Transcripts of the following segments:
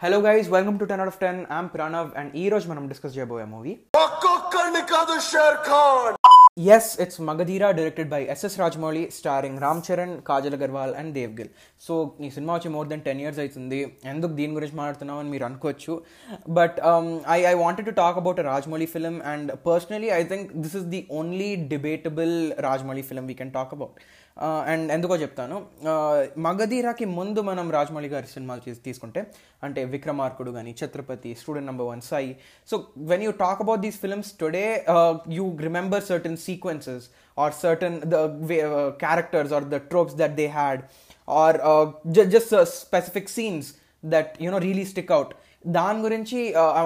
Hello guys welcome to ten out of ten I'm Pranav and ఈ రోజు మనం discuss చేయబోయే మూవీ ఒక్కొక్కడిని కాదు Sher Khan yes it's Magadheera directed by SS Rajamouli starring Ram Charan Kajal Aggarwal and Dev Gill so ఈ సినిమా వచ్చి మోర్ దెన్ టెన్ ఇయర్స్ అవుతుంది ఎందుకు దీని గురించి మాట్లాడుతున్నాం అని మీరు అనుకోవచ్చు but I I wanted to talk about Rajamouli film and personally I think this is the only debatable Rajamouli film we can talk about and ఎందుకో చెప్తాను. మగధీరాకి ముందు మనం రాజమౌళి గారి సినిమాలు చేసి తీసుకుంటే అంటే విక్రమార్కుడు కానీ Chhatrapati student number one Sye. So when you talk about these films today you remember certain sequences or certain the characters or the tropes that they had or just specific scenes that you know really stick out దాని గురించి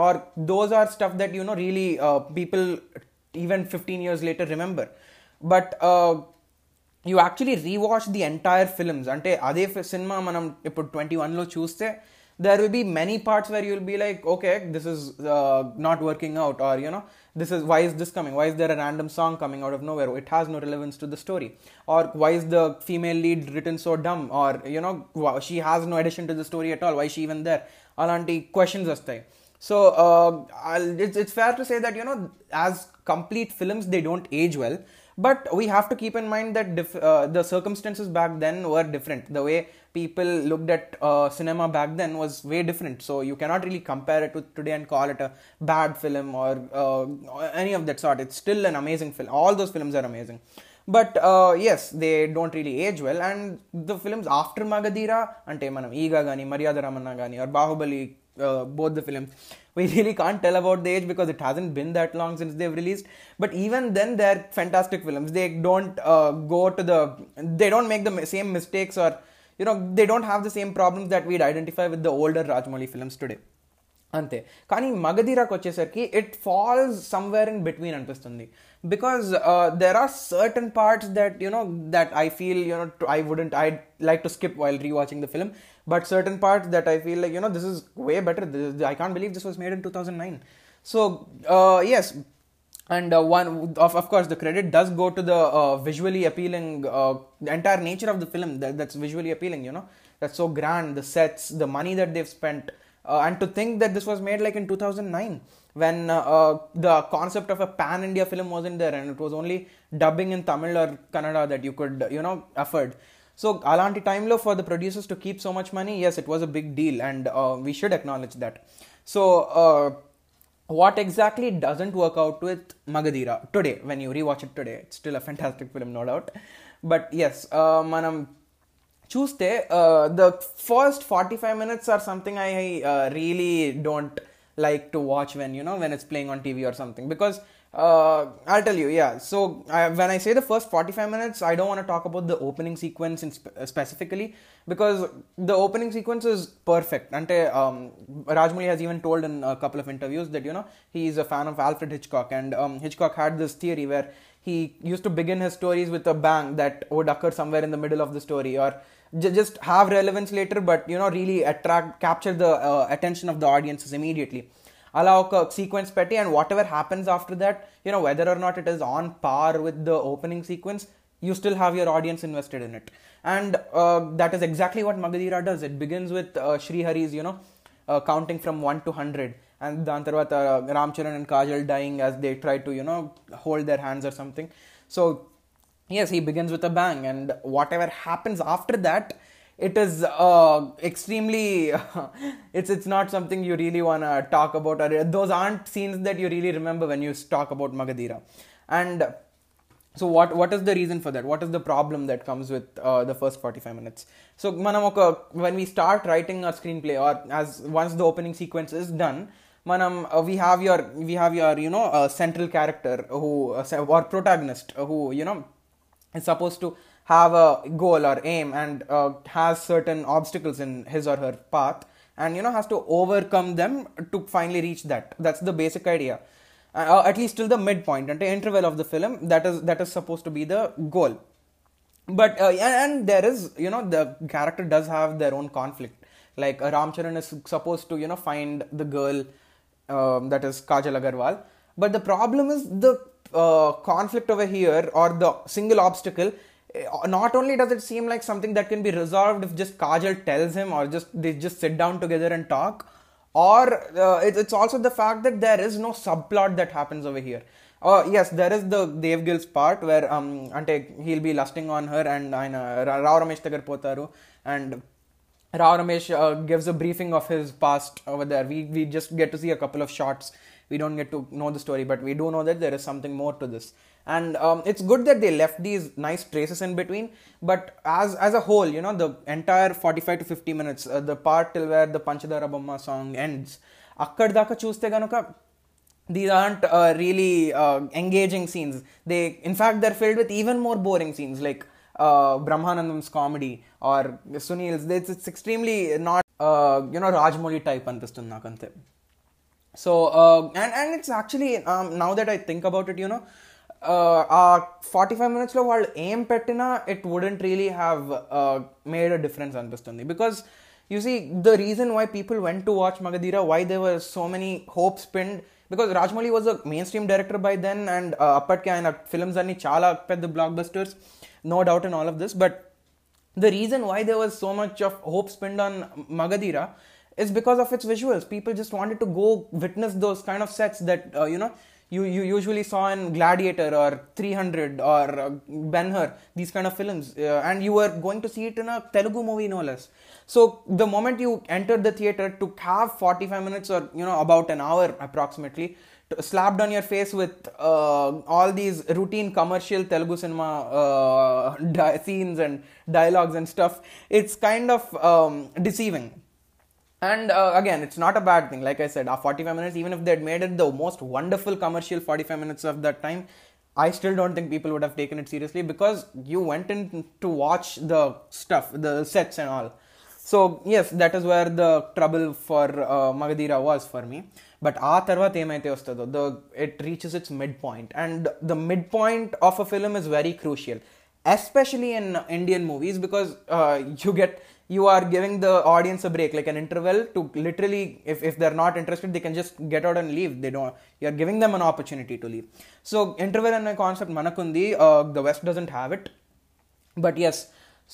or those or stuff that you know really people even fifteen years later remember but you actually rewatch the entire films అంటే అదే cinema మనం ఇప్పుడు twenty వన్లో చూస్తే there will be many parts where you'll be like okay this is not working out are you know this is why is this coming why is there a random song coming out of nowhere it has no relevance to the story or why is the female lead written so dumb or you know she has no addition to the story at all why is she even there అలాంటి questions వస్తాయి so it's it's fair to say that you know as complete films they don't age well but we have to keep in mind that dif- uh, the circumstances back then were different. The way people looked at uh, cinema back then was way different. So you cannot really compare it with today and call it a bad film or uh, any of that sort. It's still an amazing film. All those films are amazing. But uh, yes they don't really age well. And the films after magadheera ante manam eega gani maryada ramanna gani or bahubali uh, both the films. We really can't tell about the age because it hasn't been that long since they've released. But even then they're fantastic films. They don't uh, go to the they don't make the same mistakes or you know they don't have the same problems that we'd identify with the older rajamouli films today అంతే కానీ మగధీరాకి వచ్చేసరికి it falls somewhere in between అనిపిస్తుంది because there are certain parts that you know that I feel you know I wouldn't I like to skip while rewatching the film but certain parts that I feel like you know this is way better I can't believe this was made in two thousand nine so yes and uh, one of, of course the credit does go to the uh, visually appealing uh, the entire nature of the film that, that's visually appealing you know that's so grand the sets the money that they've spent uh, and to think that this was made like in 2009 when uh, uh, the concept of a pan india film wasn't there and it was only dubbing in tamil or kannada that you could you know afford. So alanti time lo for the producers to keep so much money yes it was a big deal and uh, we should acknowledge that. So uh, what exactly doesn't work out with Magadheera today when you rewatch it today it's still a fantastic film no doubt. But yes uh, manam చూస్తే the first forty five minutes or something I really don't like to watch when you know when it's playing on TV or something because uh, I'll tell you, yeah. So when I say the first 45 minutes, I don't want to talk about the opening sequence specifically because the opening sequence is perfect. And um, Rajamouli has even told in a couple of interviews that you know he is a fan of Alfred Hitchcock, and um, Hitchcock had this theory where he used to begin his stories with a bang that oh, would occur somewhere in the middle of the story or just have relevance later but you know really attract capture the uh, attention of the audiences immediately. allow a sequence petty and whatever happens after that you know whether or not it is on par with the opening sequence you still have your audience invested in it. And uh, that is exactly what magadheera does. It begins with uh, hari's you know uh, counting from 1 to 100 and the antarvata uh, ramcharan and kajal dying as they try to you know hold their hands or something. So yes he begins with a bang and whatever happens after that it is uh, extremely it's it's not something you really want to talk about those aren't scenes that you really remember when you talk about magadheera. And so what what is the reason for that? What is the problem that comes with uh, the first 45 minutes? So manam oka when we start writing a screenplay or as once the opening sequence is done manam uh, we have your we have your you know central character who or is supposed to have a goal or aim and uh, has certain obstacles in his or her path and you know has to overcome them to finally reach that. That's the basic idea. Uh, at least till the midpoint. And the interval of the film that is that is supposed to be the goal. But uh, and, there is you know the character does have their own conflict. Like uh, ram charan is supposed to you know find the girl um, that is kajal agarwal. But the problem is the uh, conflict over here or the single obstacle eh, not only does it seem like something that can be resolved if just Kajal tells him or just they just sit down together and talk or uh, it, it's also the fact that there is no subplot that happens over here. Uh, yes there is the Dev Gill's part where um ante he'll be lusting on her and I know uh, Rao Ramesh Potaru and Rao Ramesh uh, gives a briefing of his past over there. We we just get to see a couple of shots we don't get to know the story but we do know that there is something more to this. And um, it's good that they left these nice traces in between but as as a whole you know the entire 45 to 50 minutes uh, the part till where the panchadara bomma song ends akkad daka gana ganuka these aren't uh, really uh, engaging scenes. They in fact they're filled with even more boring scenes like uh, brahmanandam's comedy or sunil's. It's, it's extremely not uh, you know rajamouli type anpistundi nakanతే so um, and and it's actually um, now that i think about it you know uh, 45 minutes long. while aim petina it wouldn't really have uh, made a difference understanding because you see the reason why people went to watch magadheera why there were so many hope spent, because rajamouli was a mainstream director by then and uh, and films and chala pet the blockbusters no doubt in all of this but the reason why there was so much of hope spent on magadheera is because of its visuals. People just wanted to go witness those kind of sets that uh, you know you, you usually saw in Gladiator or 300 or uh, Ben Hur, these kind of films, uh, and you were going to see it in a Telugu movie no less. So the moment you entered the theater to have 45 minutes or you know about an hour approximately t- slapped on your face with uh, all these routine commercial Telugu cinema uh, di- scenes and dialogues and stuff, it's kind of um, deceiving and uh, again it's not a bad thing. Like i said our 45 minutes even if they had made it the most wonderful commercial 45 minutes of that time i still don't think people would have taken it seriously because you went in to watch the stuff the sets and all. So yes that is where the trouble for uh, magadheera was for me. But ఆ తర్వాత ఏమైతే వస్తుందో the it reaches its mid point and the mid point of a film is very crucial especially in Indian movies because you are giving the audience a break like an interval to literally if, if they're not interested they can just get out and leave they don't you're giving them an opportunity to leave so interval and concept manakundi uh, the west doesn't have it but yes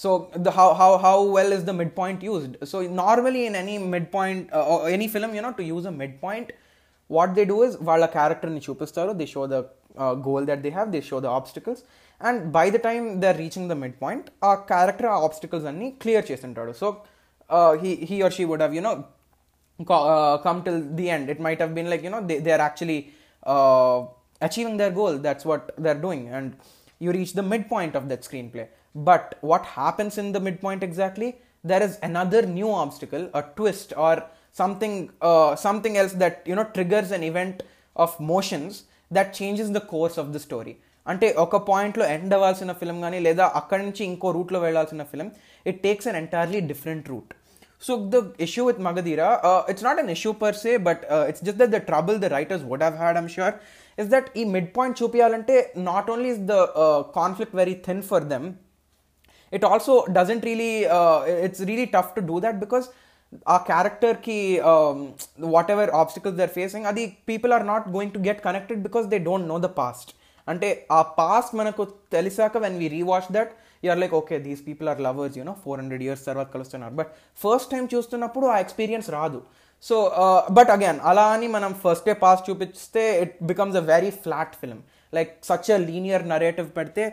so the how how how well is the midpoint used so normally in any midpoint uh, or any film you know to use a midpoint what they do is వాళ్ళ క్యారెక్టర్ని చూపిస్తారు they show the goal that they have they show the obstacles and by the time they are reaching the mid point ఆ character ఆ obstacles అన్ని clear చేస్తుంటాడు so he he or she would have you know come till the end it might have been like you know they, they are actually uh, achieving their goal that's what they're doing and you reach the midpoint of that screenplay but what happens in the midpoint exactly there is another new obstacle a twist or something uh, something else that you know triggers an event of motions that changes the course of the story అంటే ఒక పాయింట్లో end అవ్వాల్సిన film కానీ లేదా అక్కడి నుంచి ఇంకో రూట్లో వెళ్ళాల్సిన film it takes an entirely different route so the issue with Magadheera it's not an issue per se but it's just that the trouble the writers would have had I'm sure is that ఈ mid point చూపించాలంటే not only is the conflict very thin for them it also doesn't really it's really tough to do that because ఆ క్యారెక్టర్కి whatever obstacles they're facing అది people are not going to get connected because they don't know the past అంటే ఆ past మనకు తెలిసాక when we rewatch that you're like okay these people are lovers you know four hundred years తర్వాత కలుస్తున్నారు. But first time చూస్తున్నప్పుడు ఆ experience రాదు. So but again అలా అని మనం ఫస్ట్ డే పాస్ చూపిస్తే it becomes a very flat film like such a linear narrative పెడితే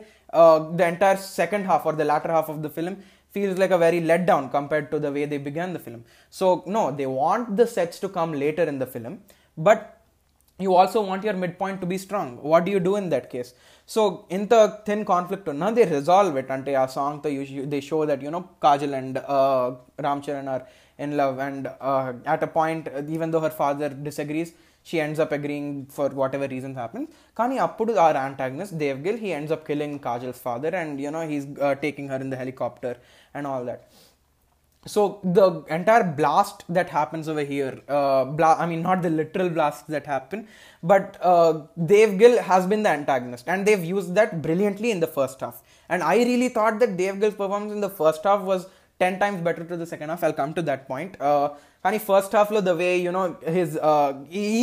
the entire second half or the latter half of the film feels like a very let down compared to the way they began the film so no they want the sets to come later in the film but you also want your midpoint to be strong. What do you do in that case? So, in the thin conflict, now they resolve it. Ante a song, they show that, you know, Kajal and uh, Ram Charan are in love, and uh, at a point, even though her father disagrees, she ends up agreeing for whatever reasons happen. Kani appudu our antagonist, Devgil, he ends up killing Kajal's father and, you know, he's uh, taking her in the helicopter and all that. So the entire blast that happens over here, uh, bla- I mean, not the literal blasts that happen, but uh, Dev Gill has been the antagonist and they've used that brilliantly in the first half. And I really thought that Dev Gill's performance in the first half was ten times better to the second half I'll come to that point కానీ first హాఫ్లో the way you know his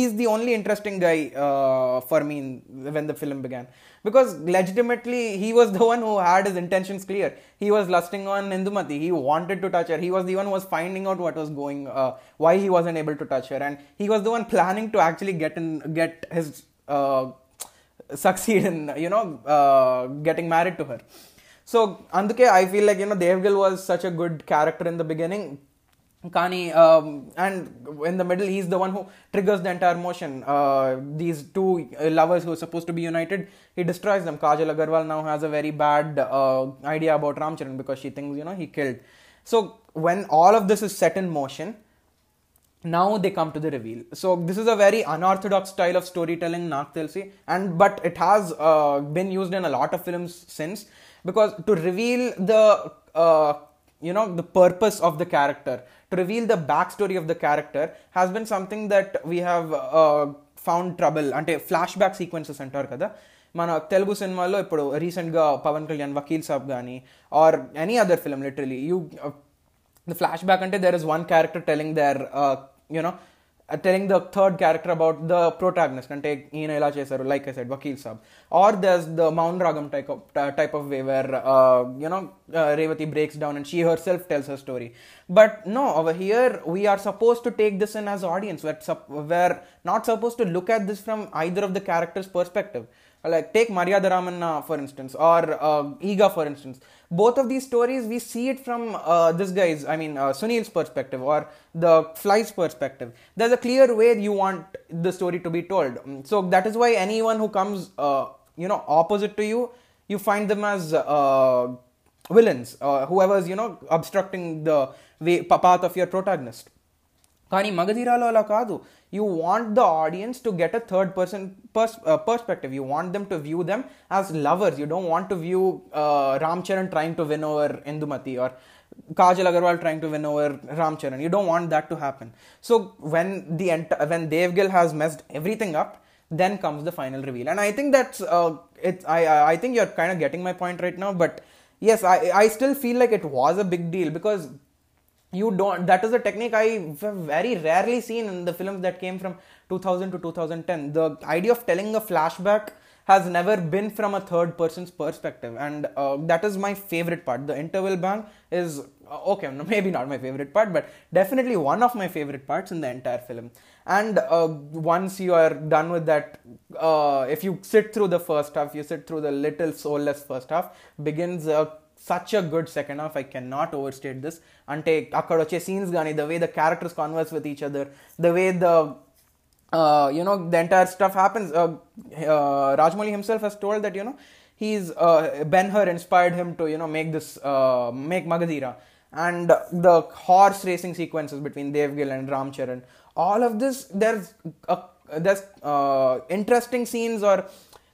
is the only interesting guy for me when the film began because legitimately he was the one who had his intentions clear he was lusting on Indumati he wanted to touch her he was the one who was finding out what was going uh, why he wasn't able to touch her and he was the one planning to actually get in get his uh, succeed in you know uh, getting married to her so అందుకే I feel like you know Devgil was such a good character in the beginning Kani, um, and in the middle, he's the one who triggers the entire motion. Uh, these two uh, lovers who are supposed to be united, he destroys them. Kajal Agarwal now has a very bad uh, idea about Ramcharan because she thinks, you know, he killed. So, when all of this is set in motion, now they come to the reveal so this is a very unorthodox style of storytelling nak telsi and but it has uh, been used in a lot of films since because to reveal the uh, you know the purpose of the character to reveal the backstory of the character has been something that we have uh, found trouble అంటే flash back sequences అంటారు కదా మన తెలుగు సినిమాలో ఇప్పుడు రీసెంట్గా పవన్ కళ్యాణ్ వకీల్ సాబ్ కానీ or any other film literally you the flashback ante there is one character telling their uh, you know uh, uh, telling the third character about the protagonist and take in ela chesaru like i said vakeel saab. Or there's the maun ragam type of uh, type of way where uh, you know uh, revathi breaks down and she herself tells her story. But no over here we are supposed to take this in as audience. We're not supposed to look at this from either of the characters perspective like take Maryada Ramanna for instance or uh, Eega for instance. Both of these stories we see it from uh, this guy's I mean uh, Sunil's perspective or the fly's perspective. There's a clear way you want the story to be told. So that is why anyone who comes uh, you know opposite to you you find them as uh, villains uh, whoever's you know obstructing the way path of your protagonist కానీ మగధీరాలో అలా కాదు you want the audience to get a third person perspective you want them to view them as lovers you don't want to view Ram Charan trying to win over Indumati are Kajal Agarwal trying to win over Ram Charan. You don't want that to happen. So when the ent- when Devgil has messed everything up, then comes the final reveal. And I think that's uh, it's I I- I think you're kind of getting my point right now. But yes, I I still feel like it was a big deal because you don't that is a technique i very rarely seen in the films that came from 2000 to 2010 the idea of telling a flashback has never been from a third person's perspective. And uh, that is my favorite part. The interval bang is uh, okay maybe not my favorite part but definitely one of my favorite parts in the entire film. And uh, once you are done with that uh, if you sit through the first half you sit through the little soulless first half begins uh, such a good second half i cannot overstate this అంటే అక్కడ వచ్చే scenes కానీ the way the characters converse with each other the way the you know the entire stuff happens uh, uh, rajmouli himself has told that you know he's uh, ben hur inspired him to you know make this uh, make magadira and the horse racing sequences between devgil and ram charan all of this there's a, there's uh, interesting scenes or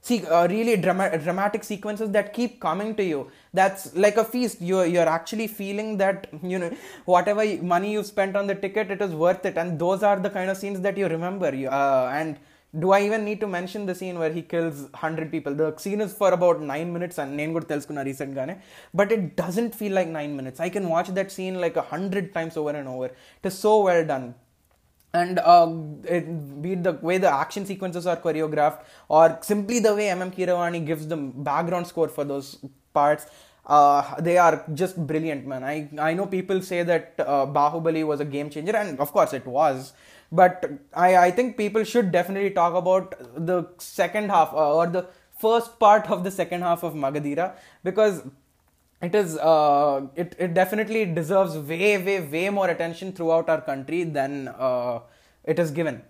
see uh, really drama- dramatic sequences that keep coming to you that's like a feast you're you're actually feeling that you know whatever money you spent on the ticket it is worth it and those are the kind of scenes that you remember you, uh, and do I even need to mention the scene where he kills 100 people? The scene is for about 9 minutes and నేను కూడా తెలుసుకున్నా recent గానే but it doesn't feel like 9 minutes. I can watch that scene like a hundred times over and over. It is so well done and uh, be it the way the action sequences are choreographed or simply the way mm keeravani gives the background score for those parts uh, they are just brilliant man. I i know people say that uh, bahubali was a game changer and of course it was. But i i think people should definitely talk about the second half uh, or the first part of the second half of magadheera because it is uh, it, it definitely deserves way way way more attention throughout our country than uh, it is given.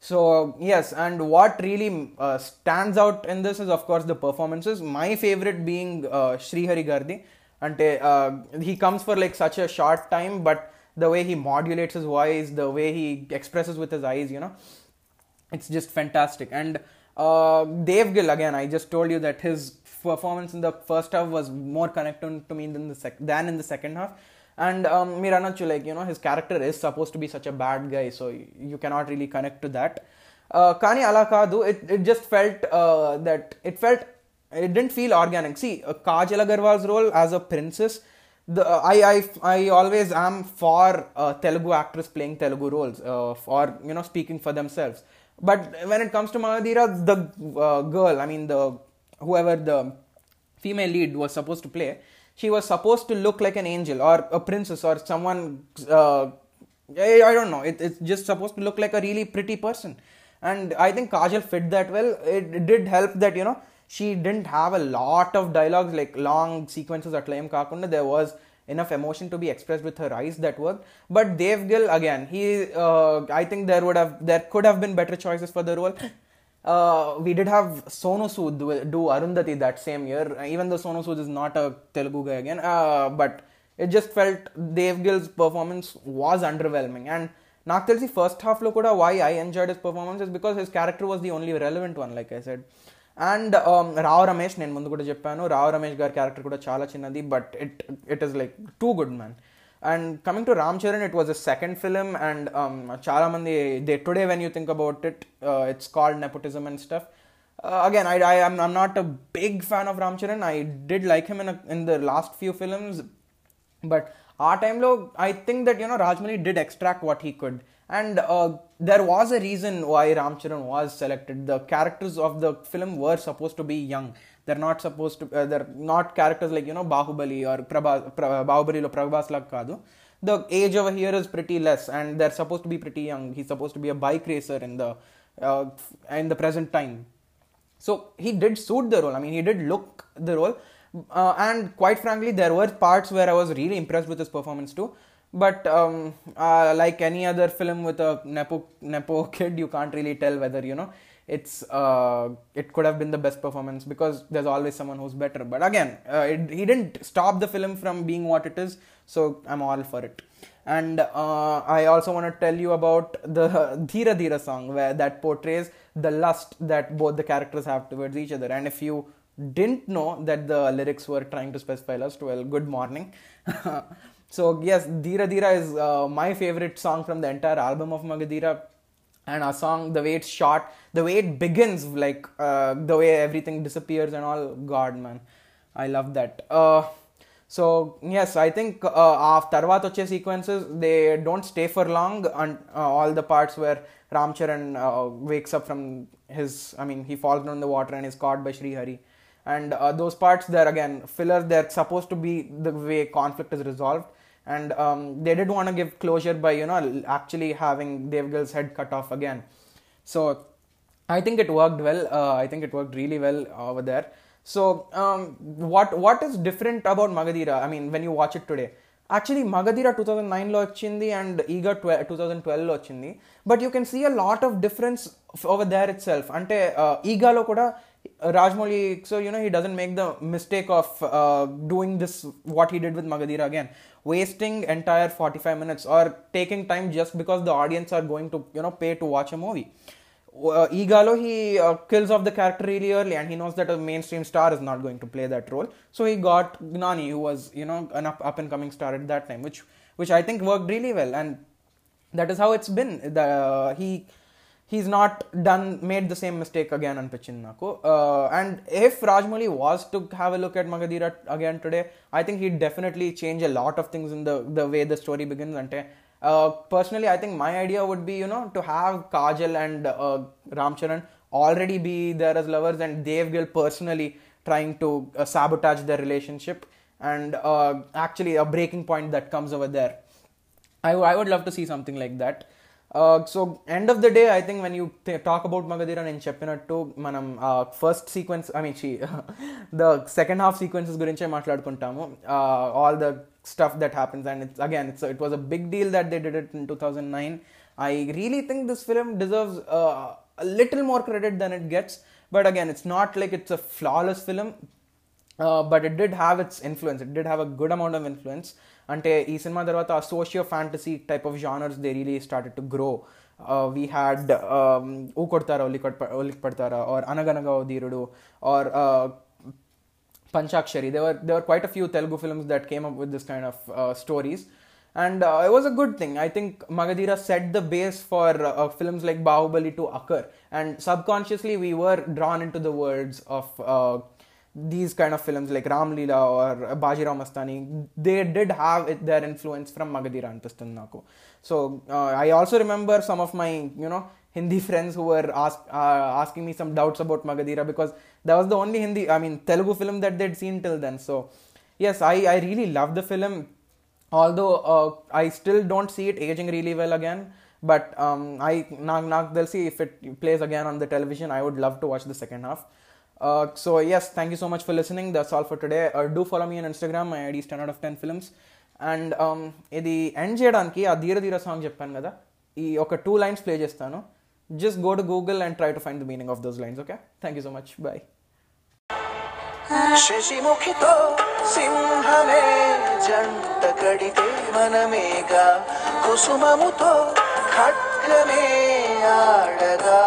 So yes and what really uh, stands out in this is of course the performances. My favorite being uh, Srihari Gardi. Ante uh, he comes for like such a short time but the way he modulates his voice the way he expresses with his eyes you know it's just fantastic. And uh, Dev Gill again, I just told you that his performance in the first half was more connected to me than the sec- than in the second half. And um, Miranachu, like you know, his character is supposed to be such a bad guy, so you cannot really connect to that. Uh, Kani ala kaadu, it it just felt uh, that it felt it didn't feel organic. See, uh, Kajal Agarwal's role as a princess the I I I always am for uh, Telugu actors playing Telugu roles uh, or you know speaking for themselves. But when it comes to Magadheera, the uh, girl, I mean the whoever the female lead was supposed to play, she was supposed to look like an angel or a princess or someone. Uh, I, don't know. It, it's just supposed to look like a really pretty person, and I think Kajal fit that well. It, it did help that you know she didn't have a lot of dialogues like long sequences at Layam Kakunda. There was enough emotion to be expressed with her eyes that worked. But Dev Gill again, he uh, I think there would have there could have been better choices for the role. Uh, we did have Sonu Sood do Arundhati that same year, even though Sonu Sood is not a Telugu guy again. Uh, but it just felt Dev Gill's performance was underwhelming. And Nakhtelsi, first half, lo why I enjoyed his performance is because his character was the only relevant one, like I said. And um, Rao Ramesh నేను ముందు కూడా చెప్పాను రావ్ రమేష్ గారి character కూడా చాలా చిన్నది but it it is like too good and coming to Ramcharan, it was a second film, and um, Chalamandi, today when you think about it, uh, it's called nepotism and stuff. Uh, again, I'm not a big fan of Ramcharan. I did like him in in the last few films, but our time low, I think that you know Rajamouli did extract what he could. And uh, there was a reason why Ramcharan was selected. The characters of the film were supposed to be young. They're not supposed to. Uh, they're not characters like you know Bahubali or Prabha, Bahubali or Prabhas Kadu. The age over here is pretty less, and they're supposed to be pretty young. He's supposed to be a bike racer in the uh, in the present time. So he did suit the role. I mean, he did look the role. Uh, and quite frankly, there were parts where I was really impressed with his performance too. But um, uh, like any other film with a nepo nepo kid, you can't really tell whether you know it's uh, it could have been the best performance because there's always someone who's better. But again, uh, it, he didn't stop the film from being what it is, so I'm all for it. And uh, I also want to tell you about the Dheera Dheera song where that portrays the lust that both the characters have towards each other. And if you didn't know that the lyrics were trying to specify lust, well, good morning. So yes, Dheera Dheera is uh, my favorite song from the entire album of Magadheera. And a song, the way it's shot, the way it begins, like uh, the way everything disappears and all, God, man, I love that. Uh, so, yes, I think uh, of Tarvatoche sequences, they don't stay for long. And all the parts where Ramcharan wakes up from his, I mean, he falls down the water and is caught by Srihari. And those parts, they're again fillers. they're supposed to be the way conflict is resolved and um, they did want to give closure by you know actually having Devgal's head cut off again. So I think it worked well. Uh, I think it worked really well over there. So um, what what is different about Magadheera? I mean, when you watch it today. Actually, Magadheera 2009 loachindi, and Eega 2012 loachindi. But you can see a lot of difference over there itself. Ante uh, Eega lo Rajamouli, so you know, he doesn't make the mistake of uh, doing this, what he did with Magadheera again wasting entire 45 minutes or taking time just because the audience are going to you know pay to watch a movie. Uh, Eegalo he uh, kills off the character really early and he knows that a mainstream star is not going to play that role. So he got Nani who was you know an up, up and coming star at that time which which I think worked really well. And that is how it's been. The he he's not done made the same mistake again on pitch uh, and if Rajamouli was to have a look at Magadheera again today, I think he'd definitely change a lot of things in the, the way the story begins. And uh, personally, I think my idea would be you know to have Kajal and uh, Ramcharan already be there as lovers, and Dev Gill personally trying to uh, sabotage their relationship, and uh, actually a breaking point that comes over there. I, I would love to see something like that. Uh, so end of the day, I think when you th- talk about Magadira నేను చెప్పినట్టు మనం first sequence I mean the second half sequences గురించే మాట్లాడుకుంటాము all the stuff that happens and it's again it's it was a big deal that they did it in two thousand nine I really think this film deserves a little more credit than it gets but again it's not like it's a flawless film uh, but it did have its influence it did have a good amount of influence అంటే ఈ సినిమా తర్వాత socio fantasy type of genres they really started to grow we had Oo Kodathara ఒల్లి ఒలికి పడతారా are అనగనగా Dheerudu or uh, Panchakshari. There were there were quite a few Telugu films that came up with this kind of stories and uh, it was a good thing. I think magadheera set the base for uh, films like bahubali to occur and subconsciously we were drawn into the worlds of these kind of films like Ram Leela or Bajirao Mastani, they did have their influence from Magadheera and Nako. So uh, I also remember some of my, you know, Hindi friends who were ask, uh, asking me some doubts about Magadheera because that was the only Hindi, I mean, Telugu film that they'd seen till then. So yes, I, I really love the film, although uh, I still don't see it aging really well again. But um, I, Nag Nag, they'll see if it plays again on the television. I would love to watch the second half. Uh, so yes, thank you so much for listening. That's all for today. Uh, do follow me on Instagram. My ID is 10 out of 10 films. And um, ఇది end చేయడానికి ఆ Dheera Dheera song చెప్పాను కదా ఈ ఒక two lines play చేస్తాను just go to Google and try to find the meaning of those lines okay thank you so much bye శశిముఖితో సింహమే జంట కడితే మనమేగా కుసుమముతో ఖడ్గమే ఆడగా